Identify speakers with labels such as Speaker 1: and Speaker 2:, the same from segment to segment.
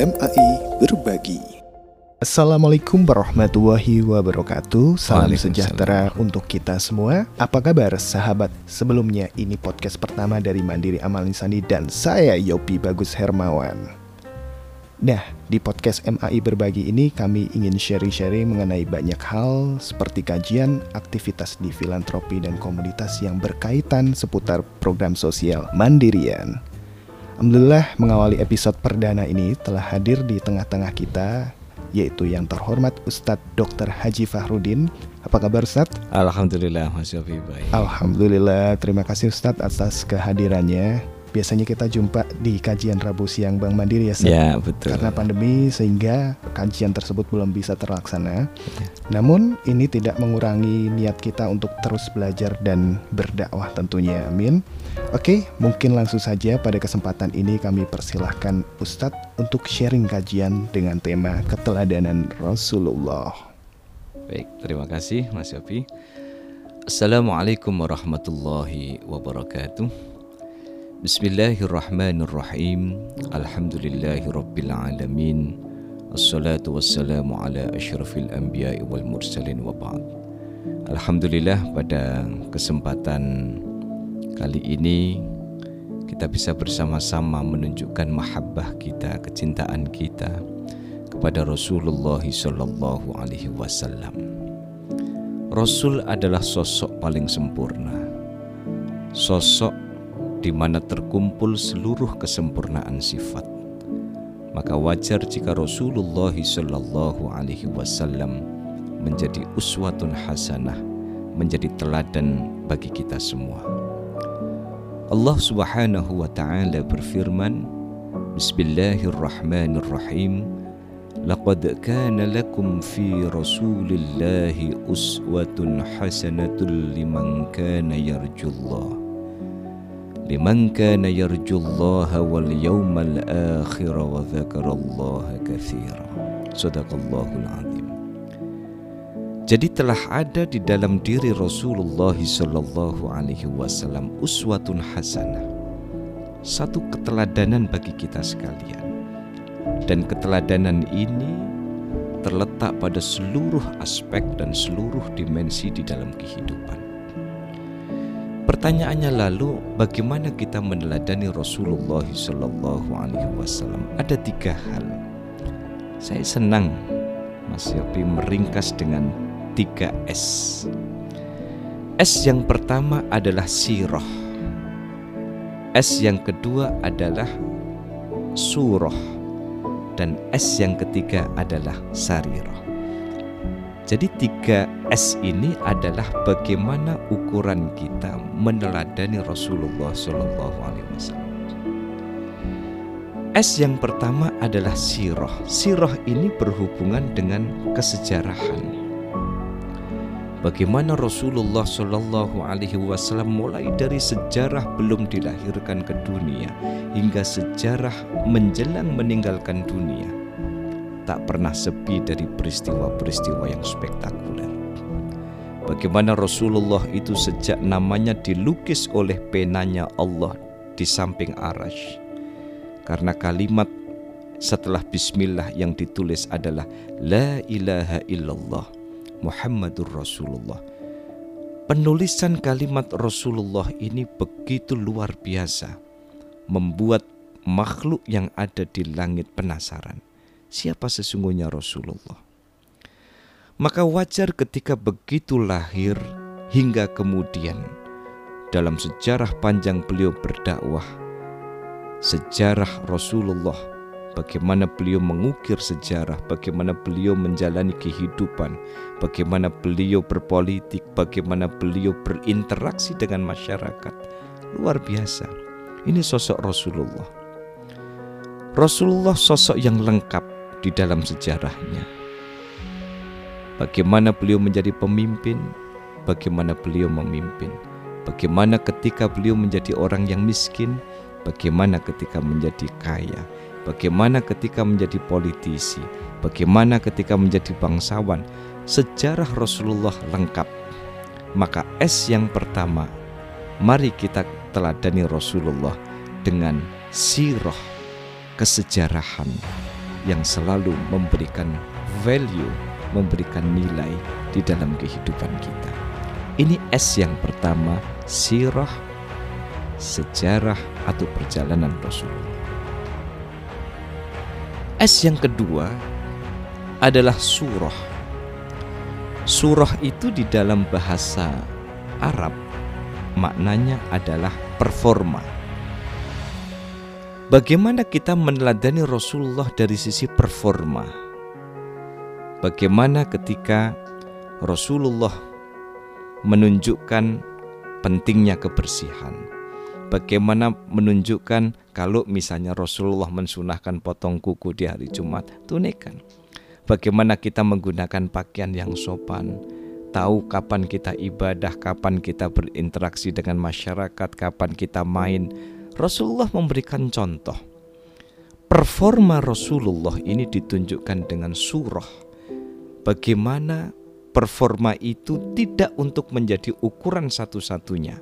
Speaker 1: MAI Berbagi.
Speaker 2: Assalamualaikum warahmatullahi wabarakatuh Salam sejahtera untuk kita semua Apa kabar sahabat? Sebelumnya ini podcast pertama dari Mandiri Amal Insani Dan saya Yopi Bagus Hermawan Nah, di podcast MAI Berbagi ini kami ingin sharing-sharing mengenai banyak hal seperti kajian, aktivitas di filantropi dan komunitas yang berkaitan seputar program sosial Mandirian. Alhamdulillah mengawali episode perdana ini telah hadir di tengah-tengah kita yaitu yang terhormat Ustadz Dr. Haji Fahrudin. Apa kabar Ustadz?
Speaker 3: Alhamdulillah Mas Yofi baik.
Speaker 2: Alhamdulillah, terima kasih Ustadz atas kehadirannya biasanya kita jumpa di kajian Rabu siang Bank Mandiri ya, Seth?
Speaker 3: Ya betul.
Speaker 2: Karena pandemi sehingga kajian tersebut belum bisa terlaksana. Ya. Namun ini tidak mengurangi niat kita untuk terus belajar dan berdakwah tentunya. Amin. Oke, mungkin langsung saja pada kesempatan ini kami persilahkan Ustadz untuk sharing kajian dengan tema keteladanan Rasulullah.
Speaker 3: Baik, terima kasih Mas Yopi. Assalamualaikum warahmatullahi wabarakatuh. Bismillahirrahmanirrahim Alhamdulillahi Rabbil Alamin Assalatu wassalamu ala ashrafil anbiya wal mursalin wa ba'd Alhamdulillah pada kesempatan kali ini kita bisa bersama-sama menunjukkan mahabbah kita, kecintaan kita kepada Rasulullah sallallahu alaihi wasallam. Rasul adalah sosok paling sempurna. Sosok di mana terkumpul seluruh kesempurnaan sifat. Maka wajar jika Rasulullah Shallallahu Alaihi Wasallam menjadi uswatun hasanah, menjadi teladan bagi kita semua. Allah Subhanahu wa taala berfirman, Bismillahirrahmanirrahim. Laqad kana lakum fi Rasulillahi uswatun hasanatun liman kana yarjullah liman kana yarjullaha wal yawmal akhir wa dzakarallaha katsira sadaqallahul azim jadi telah ada di dalam diri Rasulullah sallallahu alaihi wasallam uswatun hasanah satu keteladanan bagi kita sekalian dan keteladanan ini terletak pada seluruh aspek dan seluruh dimensi di dalam kehidupan Pertanyaannya lalu, bagaimana kita meneladani Rasulullah Shallallahu Alaihi Wasallam? Ada tiga hal. Saya senang Mas Yopi meringkas dengan tiga S. S yang pertama adalah sirah. S yang kedua adalah surah. Dan S yang ketiga adalah sarirah. Jadi tiga S ini adalah bagaimana ukuran kita meneladani Rasulullah Shallallahu Alaihi Wasallam. S yang pertama adalah sirah. Sirah ini berhubungan dengan kesejarahan. Bagaimana Rasulullah Shallallahu Alaihi Wasallam mulai dari sejarah belum dilahirkan ke dunia hingga sejarah menjelang meninggalkan dunia tak pernah sepi dari peristiwa-peristiwa yang spektakuler. Bagaimana Rasulullah itu sejak namanya dilukis oleh penanya Allah di samping arash. Karena kalimat setelah bismillah yang ditulis adalah La ilaha illallah Muhammadur Rasulullah. Penulisan kalimat Rasulullah ini begitu luar biasa, membuat makhluk yang ada di langit penasaran siapa sesungguhnya Rasulullah. Maka wajar ketika begitu lahir hingga kemudian dalam sejarah panjang beliau berdakwah, sejarah Rasulullah, bagaimana beliau mengukir sejarah, bagaimana beliau menjalani kehidupan, bagaimana beliau berpolitik, bagaimana beliau berinteraksi dengan masyarakat. Luar biasa. Ini sosok Rasulullah. Rasulullah sosok yang lengkap di dalam sejarahnya. Bagaimana beliau menjadi pemimpin, bagaimana beliau memimpin, bagaimana ketika beliau menjadi orang yang miskin, bagaimana ketika menjadi kaya, bagaimana ketika menjadi politisi, bagaimana ketika menjadi bangsawan. Sejarah Rasulullah lengkap. Maka S yang pertama, mari kita teladani Rasulullah dengan sirah kesejarahan yang selalu memberikan value, memberikan nilai di dalam kehidupan kita. Ini S yang pertama, sirah, sejarah atau perjalanan Rasulullah. S yang kedua adalah surah. Surah itu di dalam bahasa Arab maknanya adalah performa. Bagaimana kita meneladani Rasulullah dari sisi performa? Bagaimana ketika Rasulullah menunjukkan pentingnya kebersihan? Bagaimana menunjukkan kalau misalnya Rasulullah mensunahkan potong kuku di hari Jumat, tunaikan. Bagaimana kita menggunakan pakaian yang sopan, tahu kapan kita ibadah, kapan kita berinteraksi dengan masyarakat, kapan kita main. Rasulullah memberikan contoh. Performa Rasulullah ini ditunjukkan dengan surah. Bagaimana performa itu tidak untuk menjadi ukuran satu-satunya,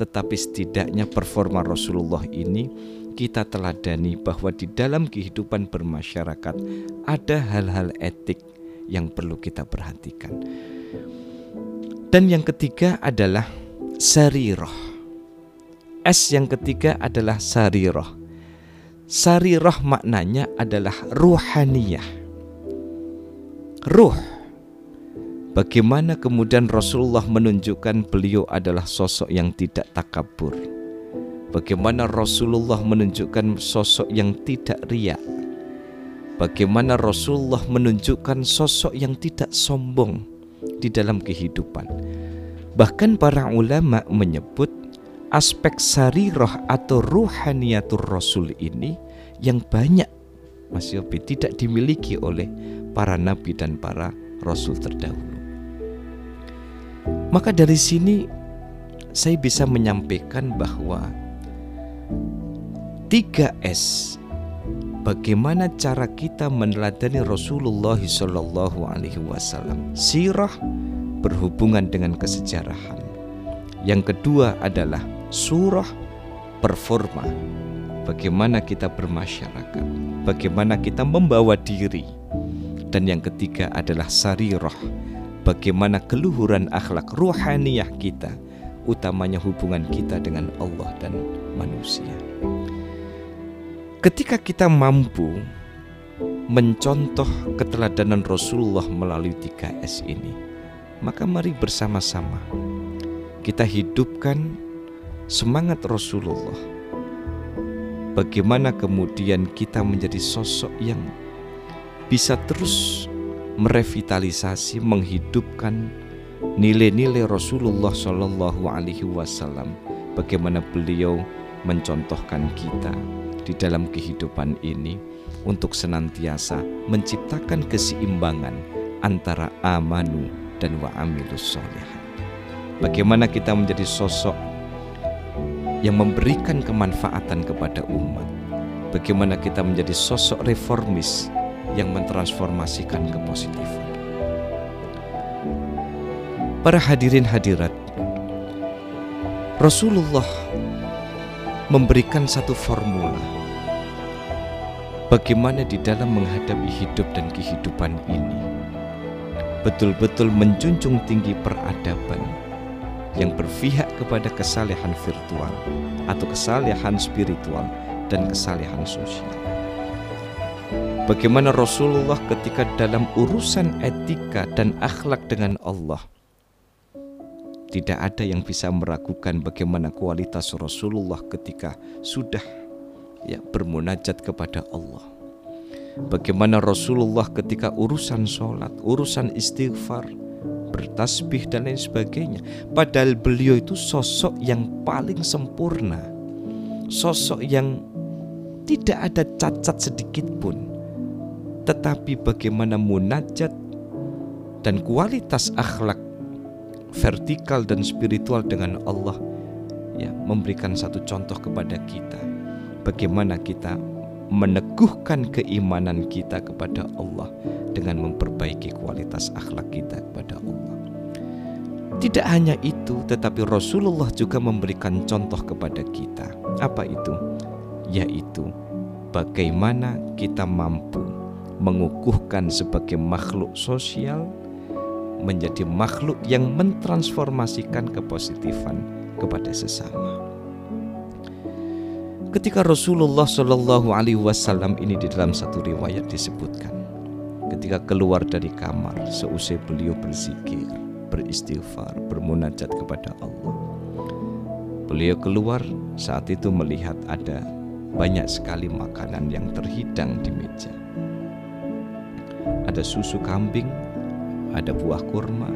Speaker 3: tetapi setidaknya performa Rasulullah ini kita teladani bahwa di dalam kehidupan bermasyarakat ada hal-hal etik yang perlu kita perhatikan. Dan yang ketiga adalah sarirah. S yang ketiga adalah sarirah. Sarirah maknanya adalah ruhaniyah. Ruh. Bagaimana kemudian Rasulullah menunjukkan beliau adalah sosok yang tidak takabur. Bagaimana Rasulullah menunjukkan sosok yang tidak riak. Bagaimana Rasulullah menunjukkan sosok yang tidak sombong di dalam kehidupan. Bahkan para ulama menyebut aspek sarirah atau ruhaniyatur rasul ini yang banyak Mas Yopi tidak dimiliki oleh para nabi dan para rasul terdahulu. Maka dari sini saya bisa menyampaikan bahwa 3S bagaimana cara kita meneladani Rasulullah Wasallam. Sirah berhubungan dengan kesejarahan. Yang kedua adalah surah performa. Bagaimana kita bermasyarakat, bagaimana kita membawa diri. Dan yang ketiga adalah sarirah. Bagaimana keluhuran akhlak ruhaniyah kita, utamanya hubungan kita dengan Allah dan manusia. Ketika kita mampu mencontoh keteladanan Rasulullah melalui 3S ini, maka mari bersama-sama kita hidupkan semangat Rasulullah. Bagaimana kemudian kita menjadi sosok yang bisa terus merevitalisasi, menghidupkan nilai-nilai Rasulullah Shallallahu Alaihi Wasallam. Bagaimana beliau mencontohkan kita di dalam kehidupan ini untuk senantiasa menciptakan keseimbangan antara amanu dan wa amilus solihan. Bagaimana kita menjadi sosok yang memberikan kemanfaatan kepada umat. Bagaimana kita menjadi sosok reformis yang mentransformasikan kepositifan. Para hadirin hadirat, Rasulullah memberikan satu formula bagaimana di dalam menghadapi hidup dan kehidupan ini betul-betul menjunjung tinggi peradaban yang berpihak kepada kesalehan virtual atau kesalehan spiritual dan kesalehan sosial. Bagaimana Rasulullah ketika dalam urusan etika dan akhlak dengan Allah tidak ada yang bisa meragukan bagaimana kualitas Rasulullah ketika sudah ya bermunajat kepada Allah. Bagaimana Rasulullah ketika urusan sholat, urusan istighfar, bertasbih dan lain sebagainya. Padahal beliau itu sosok yang paling sempurna. Sosok yang tidak ada cacat sedikit pun. Tetapi bagaimana munajat dan kualitas akhlak vertikal dan spiritual dengan Allah ya memberikan satu contoh kepada kita bagaimana kita meneguhkan keimanan kita kepada Allah dengan memperbaiki kualitas akhlak kita kepada Allah. Tidak hanya itu, tetapi Rasulullah juga memberikan contoh kepada kita. Apa itu? Yaitu bagaimana kita mampu mengukuhkan sebagai makhluk sosial menjadi makhluk yang mentransformasikan kepositifan kepada sesama. Ketika Rasulullah Shallallahu Alaihi Wasallam ini di dalam satu riwayat disebutkan, ketika keluar dari kamar seusai beliau berzikir, beristighfar, bermunajat kepada Allah, beliau keluar saat itu melihat ada banyak sekali makanan yang terhidang di meja. Ada susu kambing, ada buah kurma,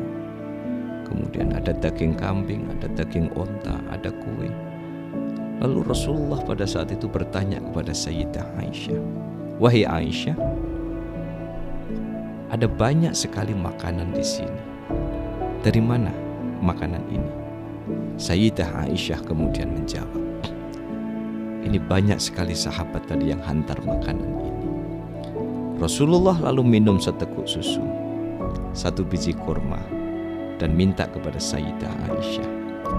Speaker 3: kemudian ada daging kambing, ada daging onta, ada kue. Lalu Rasulullah pada saat itu bertanya kepada Sayyidah Aisyah, "Wahai Aisyah, ada banyak sekali makanan di sini. Dari mana makanan ini?" Sayyidah Aisyah kemudian menjawab, ini banyak sekali sahabat tadi yang hantar makanan ini. Rasulullah lalu minum seteguk susu, satu biji kurma, dan minta kepada Sayyidah Aisyah,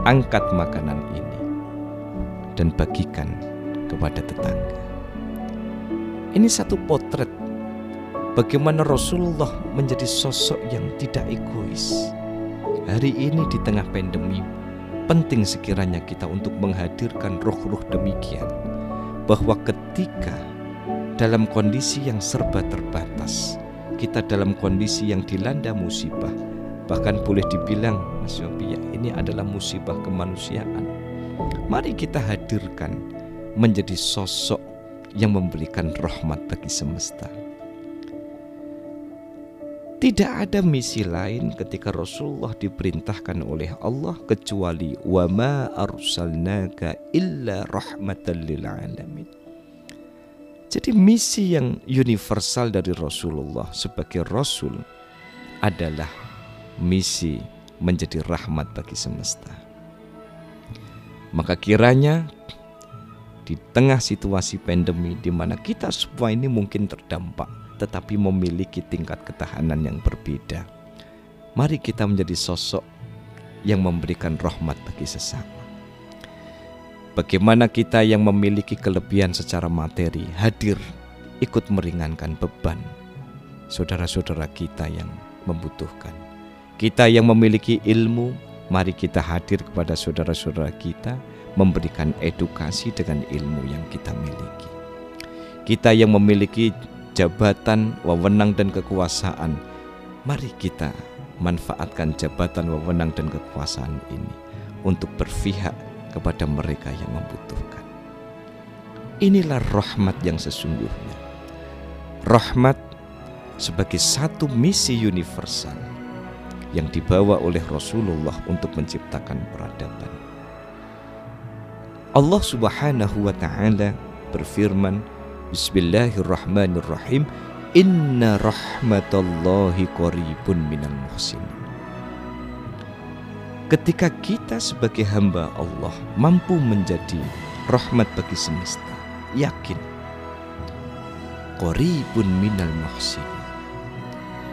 Speaker 3: angkat makanan ini dan bagikan kepada tetangga. Ini satu potret bagaimana Rasulullah menjadi sosok yang tidak egois. Hari ini di tengah pandemi penting sekiranya kita untuk menghadirkan roh-roh demikian bahwa ketika dalam kondisi yang serba terbatas. Kita dalam kondisi yang dilanda musibah. Bahkan boleh dibilang Mas Yopi ya ini adalah musibah kemanusiaan. Mari kita hadirkan menjadi sosok yang memberikan rahmat bagi semesta. Tidak ada misi lain ketika Rasulullah diperintahkan oleh Allah kecuali wa ma arsalnaka illa rahmatan lil alamin. Jadi misi yang universal dari Rasulullah sebagai rasul adalah misi menjadi rahmat bagi semesta. Maka kiranya di tengah situasi pandemi di mana kita semua ini mungkin terdampak tetapi memiliki tingkat ketahanan yang berbeda. Mari kita menjadi sosok yang memberikan rahmat bagi sesama. Bagaimana kita yang memiliki kelebihan secara materi hadir ikut meringankan beban saudara-saudara kita yang membutuhkan. Kita yang memiliki ilmu, mari kita hadir kepada saudara-saudara kita memberikan edukasi dengan ilmu yang kita miliki. Kita yang memiliki jabatan, wewenang dan kekuasaan. Mari kita manfaatkan jabatan, wewenang dan kekuasaan ini untuk berpihak kepada mereka yang membutuhkan. Inilah rahmat yang sesungguhnya. Rahmat sebagai satu misi universal yang dibawa oleh Rasulullah untuk menciptakan peradaban. Allah Subhanahu wa taala berfirman Bismillahirrahmanirrahim. Inna rahmatallahi qaribun minal muhsinin. Ketika kita sebagai hamba Allah mampu menjadi rahmat bagi semesta, yakin qaribun minal muhsinin.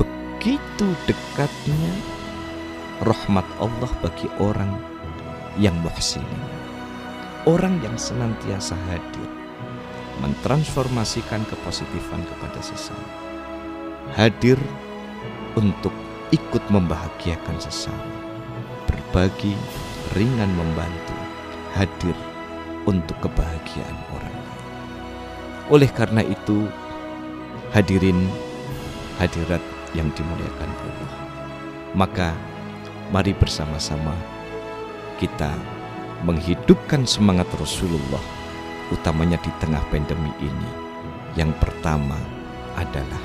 Speaker 3: Begitu dekatnya rahmat Allah bagi orang yang muhsinin. Orang yang senantiasa hadir mentransformasikan kepositifan kepada sesama. Hadir untuk ikut membahagiakan sesama, berbagi, ringan membantu, hadir untuk kebahagiaan orang lain. Oleh karena itu, hadirin hadirat yang dimuliakan Allah. Maka mari bersama-sama kita menghidupkan semangat Rasulullah utamanya di tengah pandemi ini. Yang pertama adalah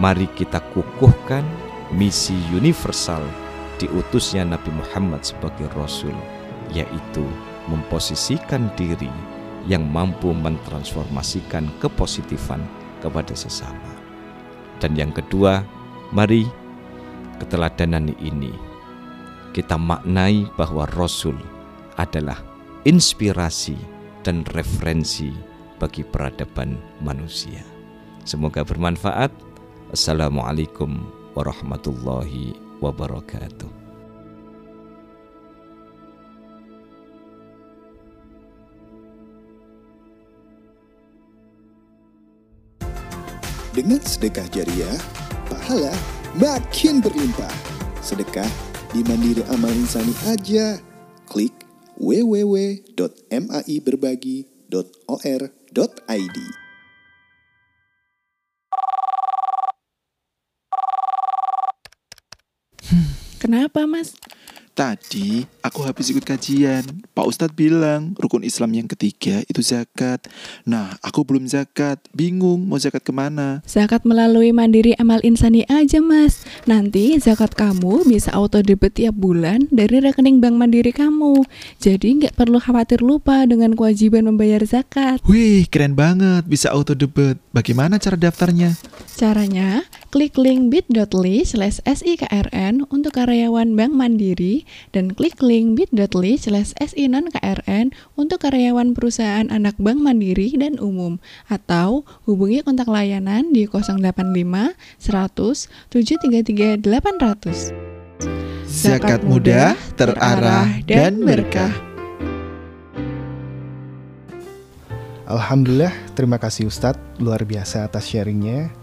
Speaker 3: mari kita kukuhkan misi universal diutusnya Nabi Muhammad sebagai rasul yaitu memposisikan diri yang mampu mentransformasikan kepositifan kepada sesama. Dan yang kedua, mari keteladanan ini kita maknai bahwa rasul adalah inspirasi dan referensi bagi peradaban manusia. Semoga bermanfaat. Assalamualaikum warahmatullahi.
Speaker 1: Dengan sedekah jariah, pahala makin berlimpah. Sedekah di Mandiri Amal Insani aja. Klik www.maiberbagi.or.id.
Speaker 4: Kenapa, Mas?
Speaker 5: Tadi aku habis ikut kajian. Pak Ustadz bilang rukun Islam yang ketiga itu zakat. Nah, aku belum zakat. Bingung mau zakat ke mana.
Speaker 4: Zakat melalui Mandiri Amal Insani aja, Mas. Nanti zakat kamu bisa auto debit tiap bulan dari rekening Bank Mandiri kamu. Jadi nggak perlu khawatir lupa dengan kewajiban membayar zakat.
Speaker 5: Wih, keren banget. Bisa auto debit. Bagaimana cara daftarnya?
Speaker 4: Caranya, klik link bit.ly slash SIKRN untuk karyawan Bank Mandiri dan klik link bit.ly slash SI non KRN untuk karyawan perusahaan anak Bank Mandiri dan umum atau hubungi kontak layanan di 085 100 733 800.
Speaker 5: Zakat mudah, terarah, dan berkah.
Speaker 2: Alhamdulillah, terima kasih Ustadz, luar biasa atas sharingnya.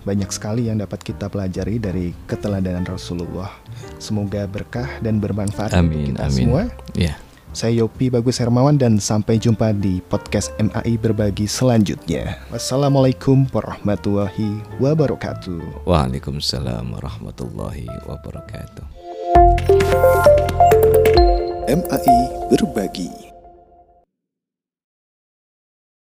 Speaker 2: Banyak sekali yang dapat kita pelajari dari keteladanan Rasulullah. Semoga berkah dan bermanfaat
Speaker 3: Amin,
Speaker 2: untuk kita
Speaker 3: amin.
Speaker 2: semua.
Speaker 3: Ya.
Speaker 2: Saya Yopi Bagus Hermawan dan sampai jumpa di podcast MAI Berbagi selanjutnya. Wassalamualaikum warahmatullahi wabarakatuh.
Speaker 3: Waalaikumsalam warahmatullahi wabarakatuh.
Speaker 1: MAI Berbagi